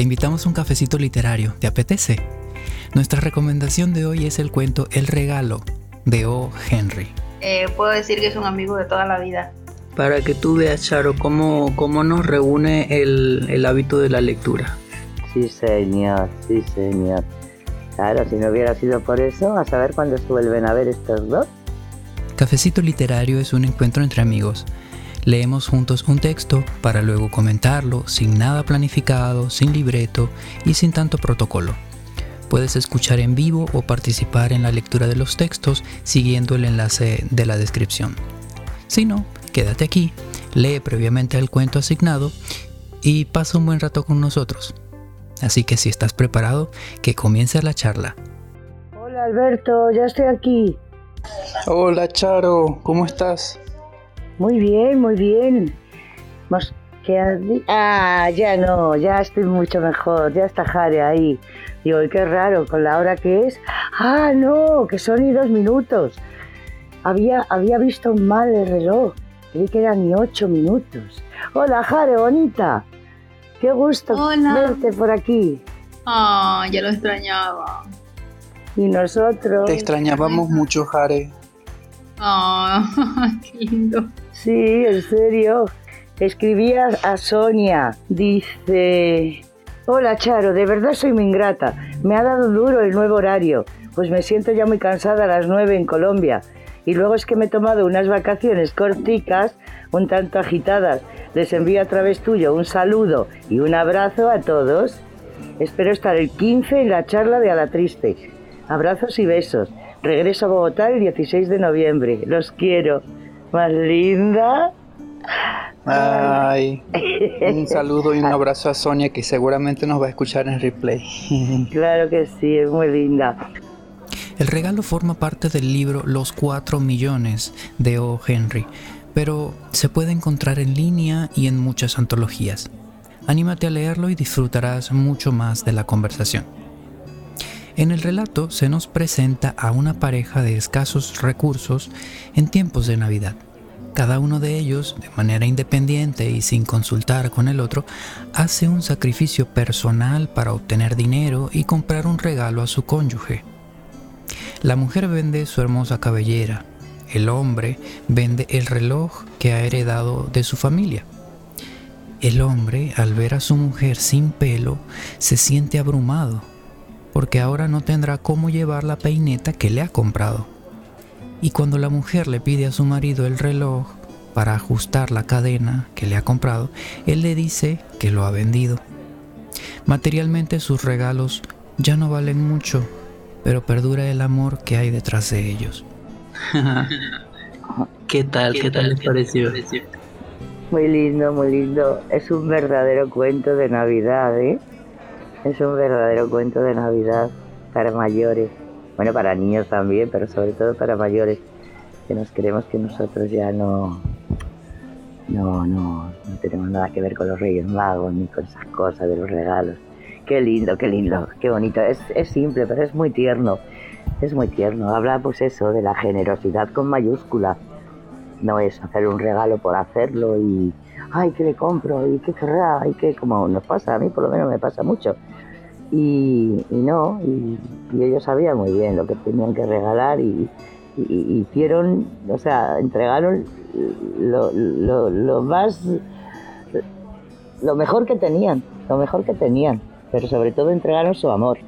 te invitamos a un cafecito literario, ¿te apetece? Nuestra recomendación de hoy es el cuento El regalo de O. Henry. Eh, puedo decir que es un amigo de toda la vida. Para que tú veas, Charo, cómo, cómo nos reúne el, el hábito de la lectura. Sí, señor, sí, señor. Claro, si no hubiera sido por eso, a saber cuándo se vuelven a ver estos dos. Cafecito literario es un encuentro entre amigos. Leemos juntos un texto para luego comentarlo sin nada planificado, sin libreto y sin tanto protocolo. Puedes escuchar en vivo o participar en la lectura de los textos siguiendo el enlace de la descripción. Si no, quédate aquí, lee previamente el cuento asignado y pasa un buen rato con nosotros. Así que si estás preparado, que comience la charla. Hola Alberto, ya estoy aquí. Hola Charo, ¿cómo estás? Muy bien, muy bien. Más que Ah, ya no, ya estoy mucho mejor, ya está Jare ahí. Digo, qué raro, con la hora que es. Ah, no, que son y dos minutos. Había, había visto mal el reloj. Creí que eran ni ocho minutos. Hola, Jare, bonita. Qué gusto verte por aquí. Ah, ya lo extrañaba. Y nosotros. Te extrañábamos mucho, Jare. Ah, qué lindo. Sí, en serio. Escribía a Sonia. Dice. Hola Charo, de verdad soy muy ingrata. Me ha dado duro el nuevo horario, pues me siento ya muy cansada a las nueve en Colombia. Y luego es que me he tomado unas vacaciones corticas, un tanto agitadas. Les envío a través tuyo un saludo y un abrazo a todos. Espero estar el 15 en la charla de A la Triste. Abrazos y besos. Regreso a Bogotá el 16 de noviembre. Los quiero. Más linda. Ay, un saludo y un abrazo a Sonia que seguramente nos va a escuchar en replay. Claro que sí, es muy linda. El regalo forma parte del libro Los Cuatro Millones de O. Henry, pero se puede encontrar en línea y en muchas antologías. Anímate a leerlo y disfrutarás mucho más de la conversación. En el relato se nos presenta a una pareja de escasos recursos en tiempos de Navidad. Cada uno de ellos, de manera independiente y sin consultar con el otro, hace un sacrificio personal para obtener dinero y comprar un regalo a su cónyuge. La mujer vende su hermosa cabellera, el hombre vende el reloj que ha heredado de su familia. El hombre, al ver a su mujer sin pelo, se siente abrumado, porque ahora no tendrá cómo llevar la peineta que le ha comprado. Y cuando la mujer le pide a su marido el reloj para ajustar la cadena que le ha comprado, él le dice que lo ha vendido. Materialmente sus regalos ya no valen mucho, pero perdura el amor que hay detrás de ellos. ¿Qué tal? ¿Qué, tal les pareció? Muy lindo, muy lindo. Es un verdadero cuento de Navidad, ¿eh? Es un verdadero cuento de Navidad para mayores. Bueno, para niños también, pero sobre todo para mayores, que nos creemos que nosotros ya no, no, no, no tenemos nada que ver con los Reyes Magos ni con esas cosas de los regalos. Qué lindo, qué lindo, qué bonito. Es, es simple, pero es muy tierno. Es muy tierno. Habla, pues eso, de la generosidad con mayúscula. No es hacer un regalo por hacerlo y, ay, ¿qué le compro? ¿Y qué querrá? ¿Y qué? Como nos pasa, a mí por lo menos me pasa mucho. Y, no, y, ellos sabían muy bien lo que tenían que regalar y, hicieron, o sea, entregaron lo, lo más, lo mejor que tenían, lo mejor que tenían, pero sobre todo entregaron su amor,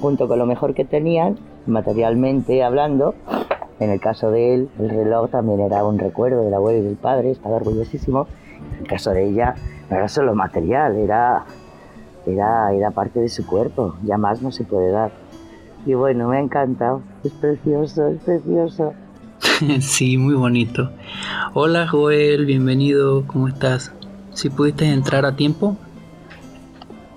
junto con lo mejor que tenían, materialmente hablando. En el caso de él, el reloj también era un recuerdo del abuelo y del padre, estaba orgullosísimo. En el caso de ella, no era solo material, era, era, era parte de su cuerpo, ya más no se puede dar. Y bueno, me ha encantado, es precioso, es precioso. sí, muy bonito. Hola Joel, bienvenido, ¿cómo estás? ¿Si pudiste entrar a tiempo?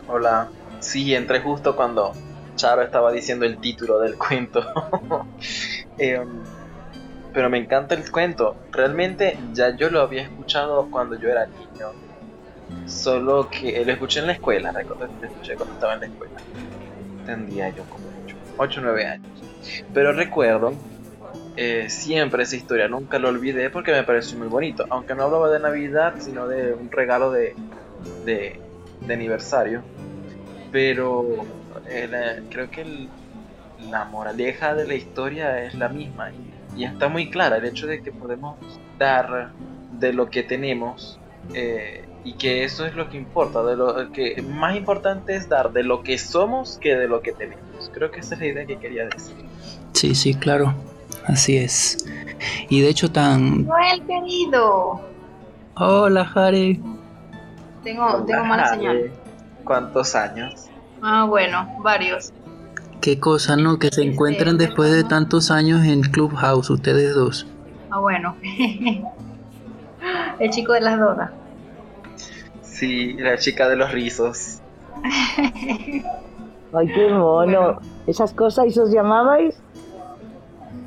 Hola. Sí, entré justo cuando Charo estaba diciendo el título del cuento. Em, pero me encanta el cuento. Realmente ya yo lo había escuchado cuando yo era niño. Solo que lo escuché en la escuela, recuerdo que lo escuché cuando estaba en la escuela. Tendría yo como 8 o 9 años. Pero recuerdo eh, siempre esa historia, nunca lo olvidé porque me pareció muy bonito. Aunque no hablaba de Navidad, sino de un regalo de, de, de aniversario. pero eh, creo que la moraleja de la historia es la misma y, está muy clara el hecho de que podemos dar de lo que tenemos eh, y que eso es lo que importa, de lo que más importante es dar de lo que somos que de lo que tenemos. Creo que esa es la idea que quería decir. Sí, sí, claro, así es. Y de hecho tan... Noel, querido. Hola, Harry. Tengo, tengo mala señal. ¿Cuántos años? Ah, bueno, varios. Qué cosa, ¿no? Que se encuentran después de tantos años en Clubhouse, ustedes dos. Ah, bueno. El chico de las donas. Sí, la chica de los rizos. Ay, qué mono. ¿Esas cosas y os llamabais?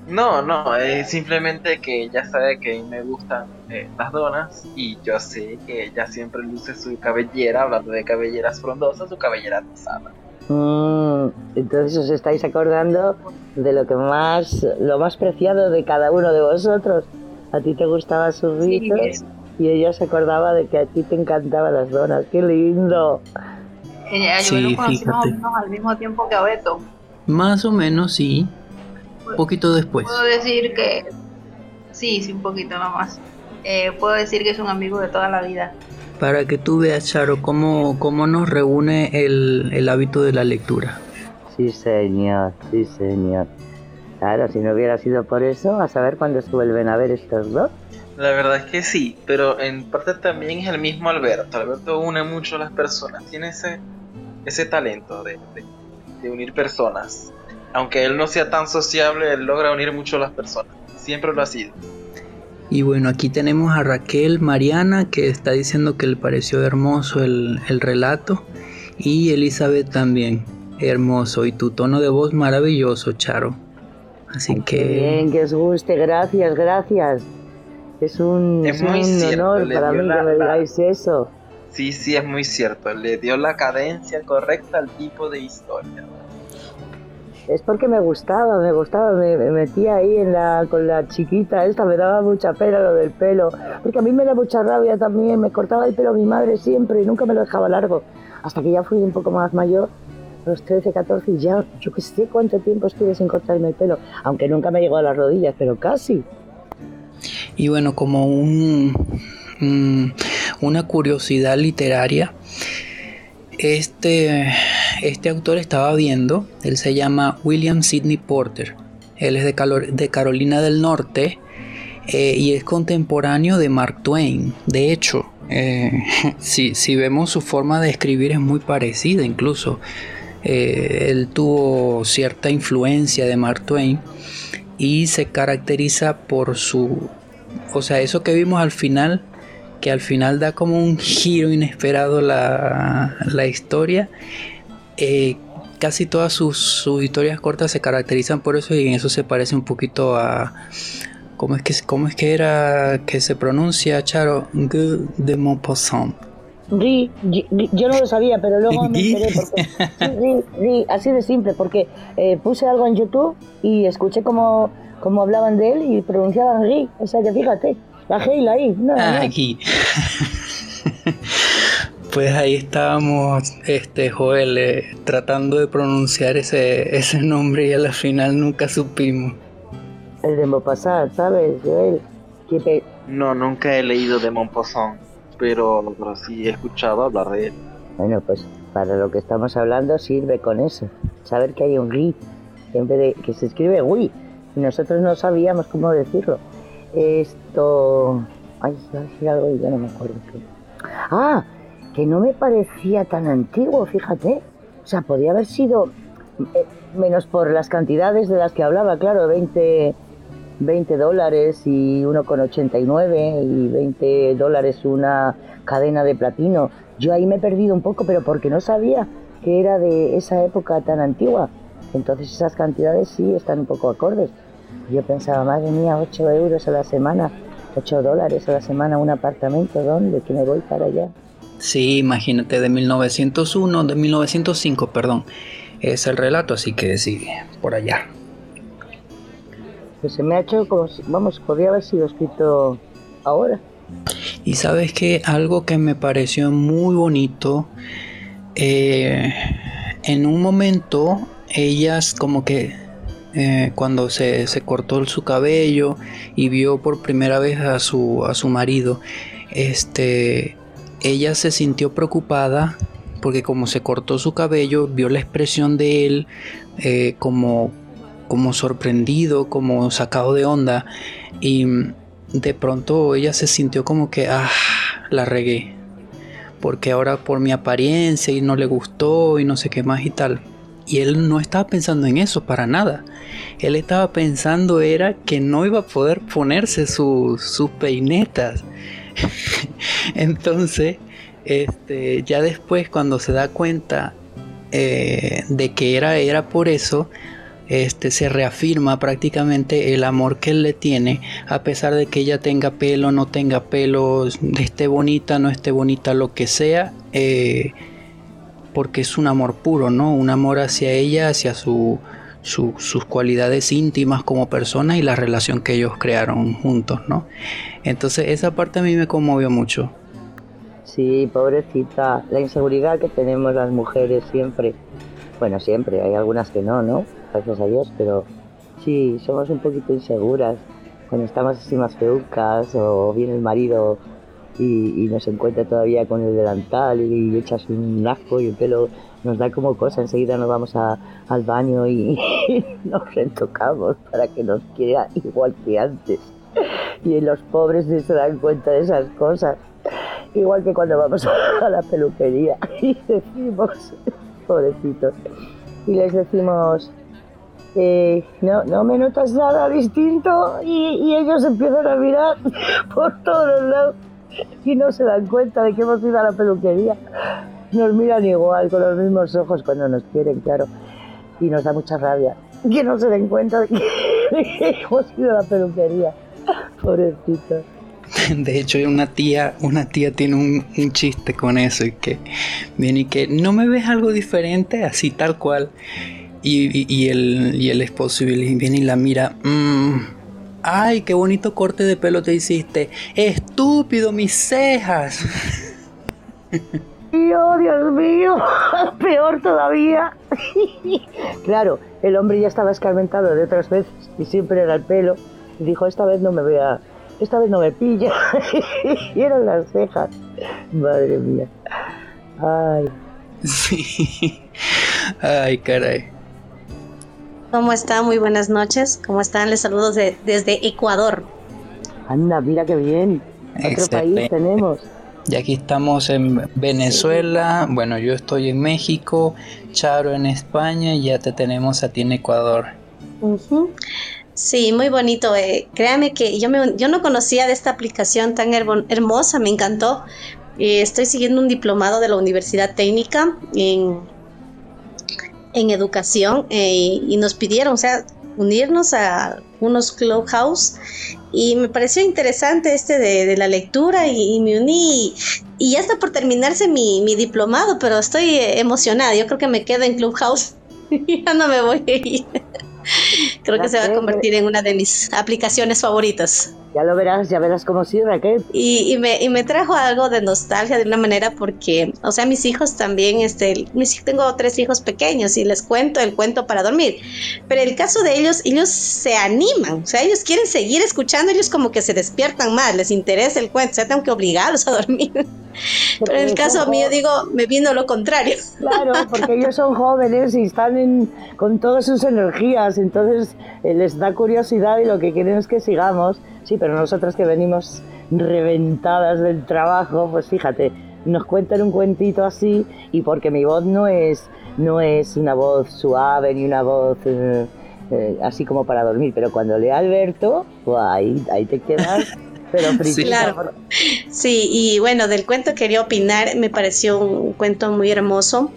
No, no, es simplemente que ella sabe que me gustan eh, las donas y yo sé que ella siempre luce su cabellera, hablando de cabelleras frondosas, su cabellera rosada. Mm, entonces os estáis acordando de lo que más, lo más preciado de cada uno de vosotros. A ti te gustaba su rizos y ella se acordaba de que a ti te encantaban las donas. ¡Qué lindo! Ella, yo sí, conocimos al mismo tiempo que a Beto. Más o menos, sí. Un poquito después. Puedo decir que... Sí, sí, un poquito nomás. Eh, puedo decir que es un amigo de toda la vida. Para que tú veas, Charo, cómo, cómo nos reúne el, el hábito de la lectura. Sí, señor, sí, señor. Claro, si no hubiera sido por eso, a saber cuándo se vuelven a ver estos dos. La verdad es que sí, pero en parte también es el mismo Alberto. Alberto une mucho a las personas, tiene ese, ese talento de, unir personas. Aunque él no sea tan sociable, él logra unir mucho a las personas. Siempre lo ha sido. Y bueno, aquí tenemos a Raquel Mariana que está diciendo que le pareció hermoso el, el relato. Y Elizabeth también, hermoso. Y tu tono de voz maravilloso, Charo. Así que... Bien, que os guste, gracias, gracias. Es un, honor para mí que me digáis eso. Sí, sí, es muy cierto. Le dio la cadencia correcta al tipo de historia. Es porque me gustaba, me gustaba, me, metía ahí en la, con la chiquita esta, me daba mucha pena lo del pelo, porque a mí me da mucha rabia también, me cortaba el pelo mi madre siempre y nunca me lo dejaba largo, hasta que ya fui un poco más mayor, los 13, 14 y ya, yo que sé cuánto tiempo estuve sin cortarme el pelo, aunque nunca me llegó a las rodillas, pero casi. Y bueno, como un, una curiosidad literaria, este, este autor estaba viendo, él se llama William Sidney Porter, él es de, de Carolina del Norte eh, y es contemporáneo de Mark Twain. De hecho, eh, si, si, vemos su forma de escribir es muy parecida incluso. Eh, él tuvo cierta influencia de Mark Twain y se caracteriza por su o sea, eso que vimos al final, que al final da como un giro inesperado la, la historia, eh, casi todas sus, historias cortas se caracterizan por eso y en eso se parece un poquito a... ¿Cómo es que, cómo es que era que se pronuncia, Charo? de Maupassant. Ri, yo no lo sabía, pero luego me enteré porque, así de simple, porque eh, puse algo en YouTube y escuché como como hablaban de él y pronunciaban Ri. O sea que fíjate, la G y la I. ah, aquí. pues ahí estábamos, este Joel, eh, tratando de pronunciar ese, ese nombre y al final nunca supimos. El de Maupassant, ¿sabes, Joel? No, nunca he leído de Maupassant, pero, pero sí he escuchado hablar de él. Bueno, pues para lo que estamos hablando sirve con eso. Saber que hay un Ri, de que se escribe Wi y nosotros no sabíamos cómo decirlo. Esto. Ay, decir algo y ya no me acuerdo qué. Ah, que no me parecía tan antiguo, fíjate. O sea, podía haber sido. Eh, menos por las cantidades de las que hablaba, claro, 20, 20 dólares y 1,89 y 20 dólares una cadena de platino. Yo ahí me he perdido un poco, pero porque no sabía que era de esa época tan antigua. Entonces esas cantidades sí están un poco acordes. Yo pensaba, madre mía, 8 euros a la semana, 8 dólares a la semana un apartamento, ¿dónde? Que me voy para allá. Sí, imagínate, de 1901, de 1905, perdón, es el relato, así que sí, por allá. Pues se me ha hecho como, vamos, podría haber sido escrito ahora. Y sabes que algo que me pareció muy bonito, eh, en un momento ellas como que eh, cuando se, cortó su cabello y vio por primera vez a su, a su marido, este, ella se sintió preocupada porque como se cortó su cabello, vio la expresión de él eh, como, como sorprendido, como sacado de onda y de pronto ella se sintió como que, ah, la regué, porque ahora por mi apariencia y no le gustó y no sé qué más y tal. Y él no estaba pensando en eso para nada. Él estaba pensando era que no iba a poder ponerse sus peinetas. Entonces, este, ya después cuando se da cuenta eh, de que era, era por eso, este, se reafirma prácticamente el amor que él le tiene, a pesar de que ella tenga pelo, no tenga pelo, esté bonita, no esté bonita, lo que sea. Eh, porque es un amor puro, ¿no? Un amor hacia ella, hacia su, sus cualidades íntimas como persona y la relación que ellos crearon juntos, ¿no? Entonces esa parte a mí me conmovió mucho. Sí, pobrecita, la inseguridad que tenemos las mujeres siempre, bueno, siempre, hay algunas que no, ¿no? Gracias a Dios, pero sí, somos un poquito inseguras cuando estamos así más feucas o viene el marido y, nos encuentra todavía con el delantal y, echas un asco y el pelo. Nos da como cosa, enseguida nos vamos al baño y, nos retocamos para que nos quiera igual que antes. Y los pobres se dan cuenta de esas cosas, igual que cuando vamos a la peluquería y decimos, pobrecitos, y les decimos, eh, no, no me notas nada distinto y, y ellos empiezan a mirar por todos lados y no se dan cuenta de que hemos ido a la peluquería. Nos miran igual, con los mismos ojos cuando nos quieren, claro. Y nos da mucha rabia que no se den cuenta de que, hemos ido a la peluquería. Pobrecito. De hecho, una tía, una tía tiene un, chiste con eso y que viene y que no me ves algo diferente, así tal cual. Y, el, y el esposo viene y la mira, mmm, Ay, qué bonito corte de pelo te hiciste. Estúpido, mis cejas. Dios mío, peor todavía. claro, el hombre ya estaba escarmentado de otras veces y siempre era el pelo. Y dijo, esta vez no me vea, esta vez no me pilla. y eran las cejas. Madre mía. Ay. Sí. Ay, caray. ¿Cómo está? Muy buenas noches. ¿Cómo están? Les saludo desde Ecuador. Anda, mira qué bien. Otro país tenemos. Y aquí estamos en Venezuela. Bueno, yo estoy en México, Charo en España y ya te tenemos a ti en Ecuador. Sí, muy bonito. Eh. Créame que yo, me, yo no conocía de esta aplicación tan hermosa, me encantó. Eh, estoy siguiendo un diplomado de la Universidad Técnica en en educación eh, y nos pidieron, o sea, unirnos a unos clubhouse y me pareció interesante este de, la lectura y, me uní y, ya está por terminarse mi, mi, diplomado, pero estoy emocionada, yo creo que me quedo en clubhouse ya no me voy a ir. Creo que se va a convertir en una de mis aplicaciones favoritas. Ya lo verás, ya verás cómo sí, Raquel. Y, y, me, y me trajo algo de nostalgia de una manera porque, o sea, mis hijos también, este, mis, tengo tres hijos pequeños y les cuento el cuento para dormir. Pero el caso de ellos, ellos se animan, o sea, ellos quieren seguir escuchando, ellos como que se despiertan más, les interesa el cuento, o sea, tengo que obligarlos a dormir. Pero en el caso mío, digo, me vino lo contrario. Claro, porque ellos son jóvenes y están en, con todas sus energías, entonces eh, les da curiosidad y lo que quieren es que sigamos. Sí, pero nosotras que venimos reventadas del trabajo, pues fíjate, nos cuentan un cuentito así y porque mi voz no es, no es una voz suave ni una voz eh, eh, así como para dormir, pero cuando lea Alberto, pues ahí, ahí te quedas. Pero sí. Claro. Sí, y bueno, del cuento quería opinar, me pareció un cuento muy hermoso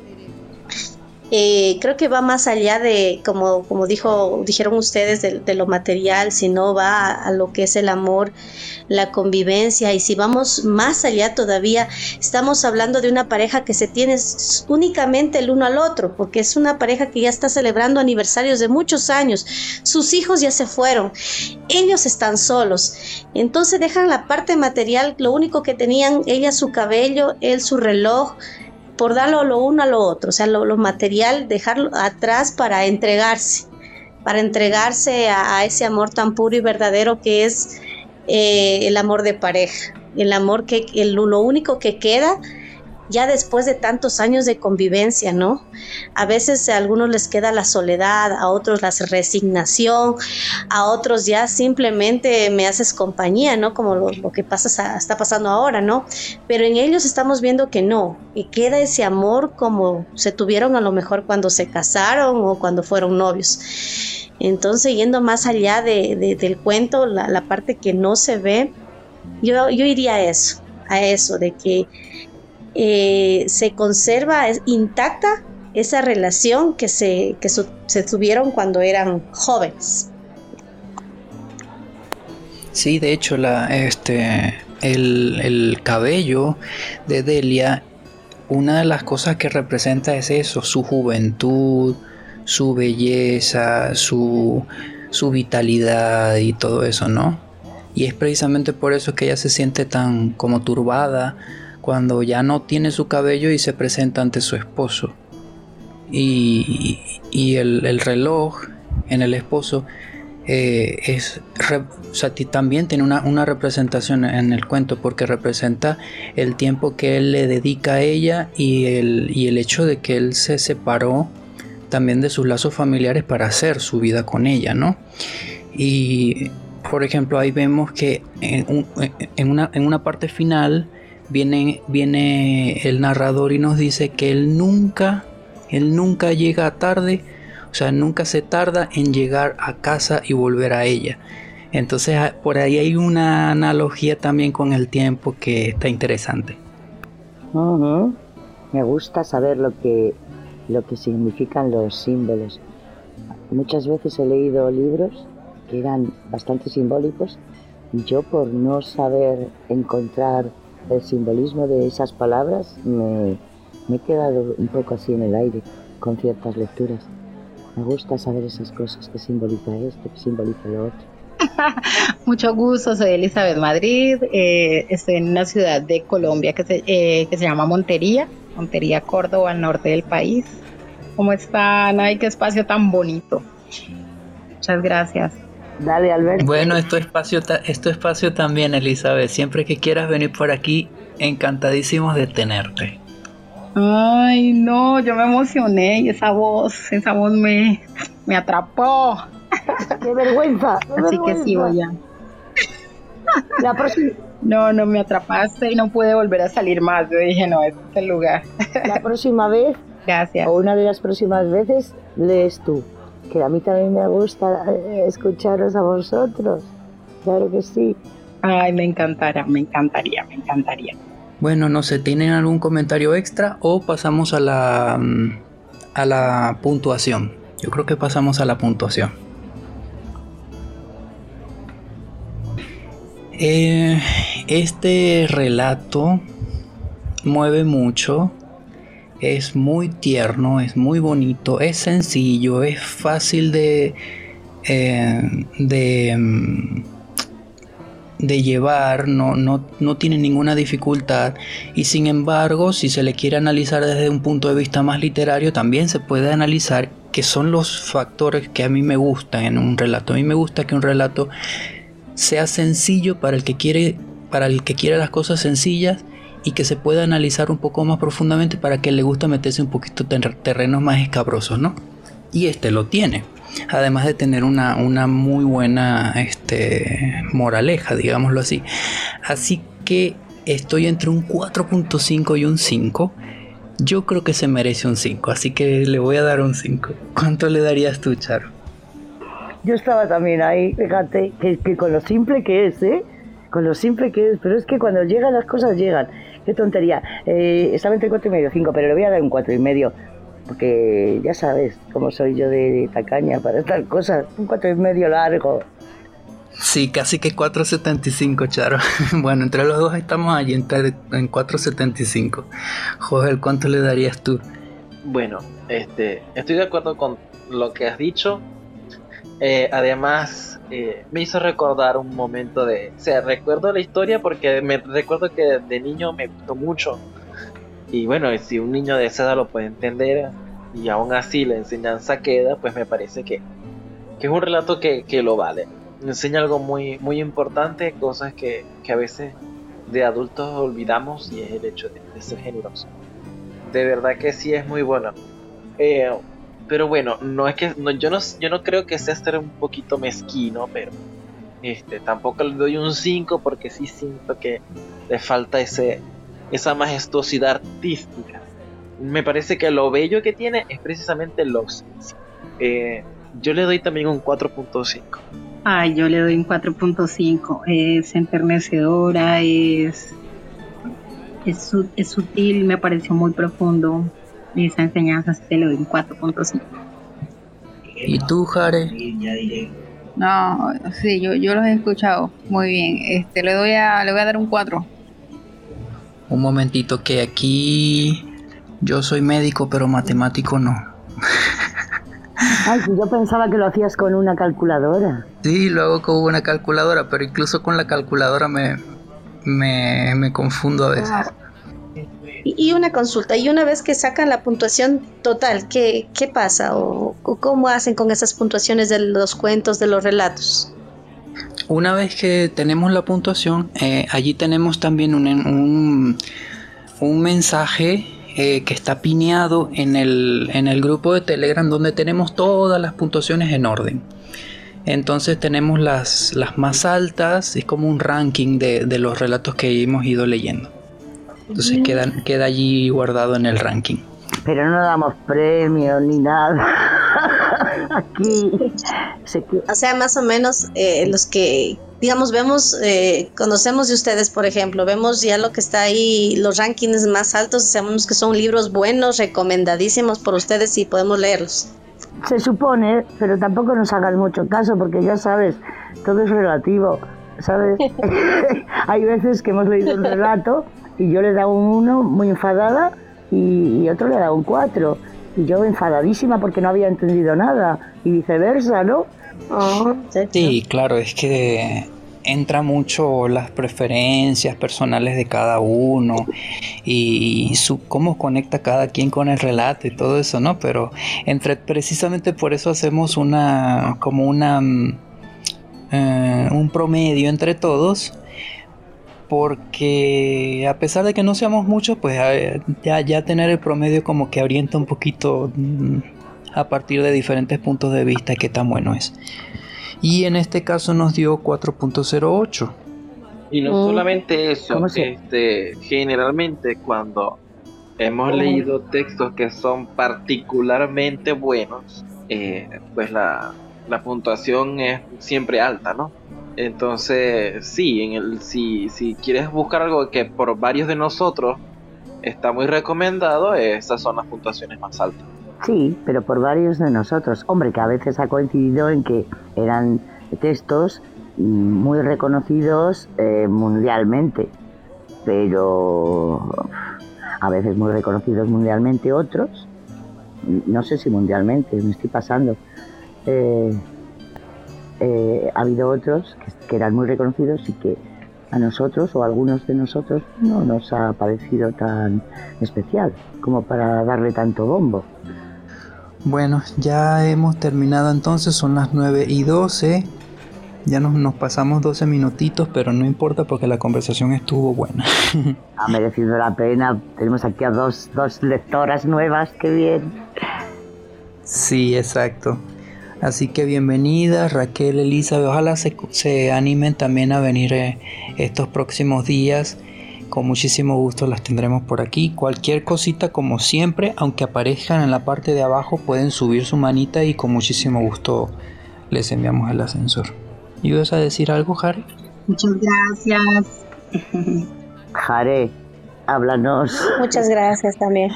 eh, creo que va más allá de, como, como dijo, dijeron ustedes, de, lo material, sino va a, lo que es el amor, la convivencia. Y si vamos más allá todavía, estamos hablando de una pareja que se tiene únicamente el uno al otro, porque es una pareja que ya está celebrando aniversarios de muchos años. Sus hijos ya se fueron, ellos están solos. Entonces dejan la parte material, lo único que tenían, ella su cabello, él su reloj por darlo lo uno a lo otro, o sea, lo, material, dejarlo atrás para entregarse, para entregarse a, ese amor tan puro y verdadero que es eh, el amor de pareja, el amor que lo único que queda ya después de tantos años de convivencia, ¿no? A veces a algunos les queda la soledad, a otros la resignación, a otros ya simplemente me haces compañía, ¿no? Como lo, que pasa, está pasando ahora, ¿no? Pero en ellos estamos viendo que no, y queda ese amor como se tuvieron a lo mejor cuando se casaron o cuando fueron novios. Entonces, yendo más allá de, del cuento, la, parte que no se ve, yo iría a eso, a eso, de que eh, se conserva intacta esa relación que se, que se tuvieron cuando eran jóvenes. Sí, de hecho, la, este, el, el, cabello de Delia, una de las cosas que representa es eso, su juventud, su belleza, su, su vitalidad y todo eso, ¿no? Y es precisamente por eso que ella se siente tan como turbada cuando ya no tiene su cabello y se presenta ante su esposo. Y, el, reloj en el esposo eh, es, también tiene una, representación en el cuento porque representa el tiempo que él le dedica a ella y el, y el hecho de que él se separó también de sus lazos familiares para hacer su vida con ella, ¿no? Y por ejemplo, ahí vemos que en, una, en una parte final viene, viene el narrador y nos dice que él nunca, él nunca llega tarde, o sea, nunca se tarda en llegar a casa y volver a ella. Entonces ah, por ahí hay una analogía también con el tiempo que está interesante. Me gusta saber lo que, lo que significan los símbolos. Muchas veces he leído libros que eran bastante simbólicos y yo por no saber encontrar el simbolismo de esas palabras me, he quedado un poco así en el aire con ciertas lecturas. Me gusta saber esas cosas, qué simboliza esto, qué simboliza lo otro. Mucho gusto, soy Elizabeth Madrid, eh, estoy en una ciudad de Colombia que se, eh, que se llama Montería, Montería, Córdoba, al norte del país. ¿Cómo están? Ay, qué espacio tan bonito. Muchas gracias. Dale, Alberto. Bueno, esto espacio, esto espacio también, Elizabeth. Siempre que quieras venir por aquí, encantadísimos de tenerte. Ay, no, yo me emocioné y esa voz, esa voz me, me atrapó. ¡Qué vergüenza! Así que sí, voy a. La próxima. No, no me atrapaste y no pude volver a salir más. Yo dije, no, este es el lugar. La próxima vez. Gracias. O una de las próximas veces lees tú que a mí también me gusta eh, escucharos a vosotros. Claro que sí. Ay, me encantará, me encantaría, me encantaría. Bueno, no sé, ¿tienen algún comentario extra o pasamos a la, mm, a la puntuación? Yo creo que pasamos a la puntuación. Eh, este relato mueve mucho es muy tierno, es muy bonito, es sencillo, es fácil de, eh, mm, de, llevar, no, no, no, tiene ninguna dificultad y sin embargo si se le quiere analizar desde un punto de vista más literario también se puede analizar que son los factores que a mí me gustan en un relato. A mí me gusta que un relato sea sencillo para el que quiere, para el que quiere las cosas sencillas y que se pueda analizar un poco más profundamente para que le guste meterse un poquito en terrenos más escabrosos, ¿no? Y este lo tiene. Además de tener una, una muy buena este, moraleja, digámoslo así. Así que estoy entre un 4.5 y un 5. Yo creo que se merece un 5, así que le voy a dar un 5. ¿Cuánto le darías tú, Charo? Yo estaba también ahí, fíjate, que, que con lo simple que es, ¿eh? Con lo simple que es, pero es que cuando llegan las cosas llegan qué tontería. Eh, estaba entre cuatro y medio, cinco, pero le voy a dar un cuatro y medio. Porque ya sabes cómo soy yo de, tacaña para estas cosas. Un cuatro y medio largo. Sí, casi que 4.75, Charo. bueno, entre los dos estamos allí en 4.75. Joder, ¿cuánto le darías tú? Bueno, este, estoy de acuerdo con lo que has dicho. Eh, además, eh, me hizo recordar un momento de... O sea, recuerdo la historia porque me recuerdo que de niño me gustó mucho. Y bueno, si un niño de esa edad lo puede entender y aún así la enseñanza queda, pues me parece que, es un relato que, que, lo vale. Enseña algo muy, muy importante, cosas que, que a veces de adultos olvidamos y es el hecho de, ser generoso. De verdad que sí es muy bueno. Eh, pero bueno, no es que yo no yo no creo que sea ser un poquito mezquino, pero este tampoco le doy un 5 porque sí siento que le falta ese esa majestuosidad artística. Me parece que lo bello que tiene es precisamente los eh, yo le doy también un 4.5. Ay, yo le doy un 4.5. Es enternecedora, es, es, es, sutil, me pareció muy profundo. Esa enseñanza se le doy un 4.5. ¿Y tú, Jare? No, sí, yo, yo los he escuchado muy bien. Este, le doy a, le voy a dar un 4. Un momentito, que aquí yo soy médico, pero matemático no. Ay, yo pensaba que lo hacías con una calculadora. Sí, lo hago con una calculadora, pero incluso con la calculadora me, me, confundo a veces. Y una consulta, y una vez que sacan la puntuación total, ¿qué, qué pasa? ¿O, cómo hacen con esas puntuaciones de los cuentos, de los relatos? Una vez que tenemos la puntuación, eh, allí tenemos también un, un, mensaje eh, que está pineado en el, en el grupo de Telegram donde tenemos todas las puntuaciones en orden. Entonces tenemos las, las más altas, es como un ranking de, de los relatos que hemos ido leyendo. Entonces queda, queda allí guardado en el ranking. Pero no damos premios ni nada. Aquí. O sea, más o menos eh, los que digamos, vemos, eh, conocemos de ustedes, por ejemplo, vemos ya lo que está ahí, los rankings más altos, sabemos que son libros buenos, recomendadísimos por ustedes y podemos leerlos. Se supone, pero tampoco nos hagan mucho caso porque ya sabes, todo es relativo, ¿sabes? Hay veces que hemos leído un relato y yo le he dado un 1 muy enfadada y, otro le he dado un 4 y yo enfadadísima porque no había entendido nada y viceversa, ¿no? Oh, sí, claro, es que entra mucho las preferencias personales de cada uno y su, cómo conecta cada quien con el relato y todo eso, ¿no? Pero entre precisamente por eso hacemos una como una mm, eh, un promedio entre todos porque a pesar de que no seamos muchos, pues ya, ya tener el promedio como que orienta un poquito mm, a partir de diferentes puntos de vista qué tan bueno es y en este caso nos dio 4.08. Y no mm. solamente eso, este, generalmente cuando hemos leído textos que son particularmente buenos, eh, pues la, puntuación es siempre alta, ¿no? Entonces, sí, en el, si, si quieres buscar algo que por varios de nosotros está muy recomendado, esas son las puntuaciones más altas. Sí, pero por varios de nosotros. Hombre, que a veces ha coincidido en que eran textos muy reconocidos eh, mundialmente, pero a veces muy reconocidos mundialmente, otros, no sé si mundialmente, me estoy pasando. Eh, eh, ha habido otros que, que, eran muy reconocidos y que a nosotros o a algunos de nosotros no nos ha parecido tan especial como para darle tanto bombo. Bueno, ya hemos terminado entonces, son las 9 y 12. Ya nos, nos pasamos 12 minutitos, pero no importa porque la conversación estuvo buena. ha merecido la pena. Tenemos aquí a dos, dos lectoras nuevas, qué bien. Sí, exacto. Así que bienvenidas Raquel, Elisa, ojalá se, se animen también a venir eh, estos próximos días con muchísimo gusto las tendremos por aquí. Cualquier cosita como siempre, aunque aparezcan en la parte de abajo, pueden subir su manita y con muchísimo gusto les enviamos el ascensor. ¿Y vas a decir algo, Jare? Muchas gracias. Jare, háblanos. Muchas gracias también.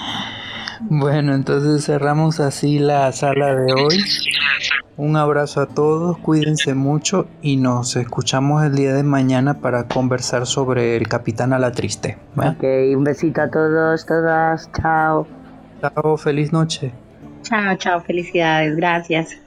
Bueno, entonces cerramos así la sala de hoy. Un abrazo a todos, cuídense mucho y nos escuchamos el día de mañana para conversar sobre el Capitán a la Triste. Ok, un besito a todos, todas, chao. Chao, feliz noche. Chao, chao, felicidades, gracias.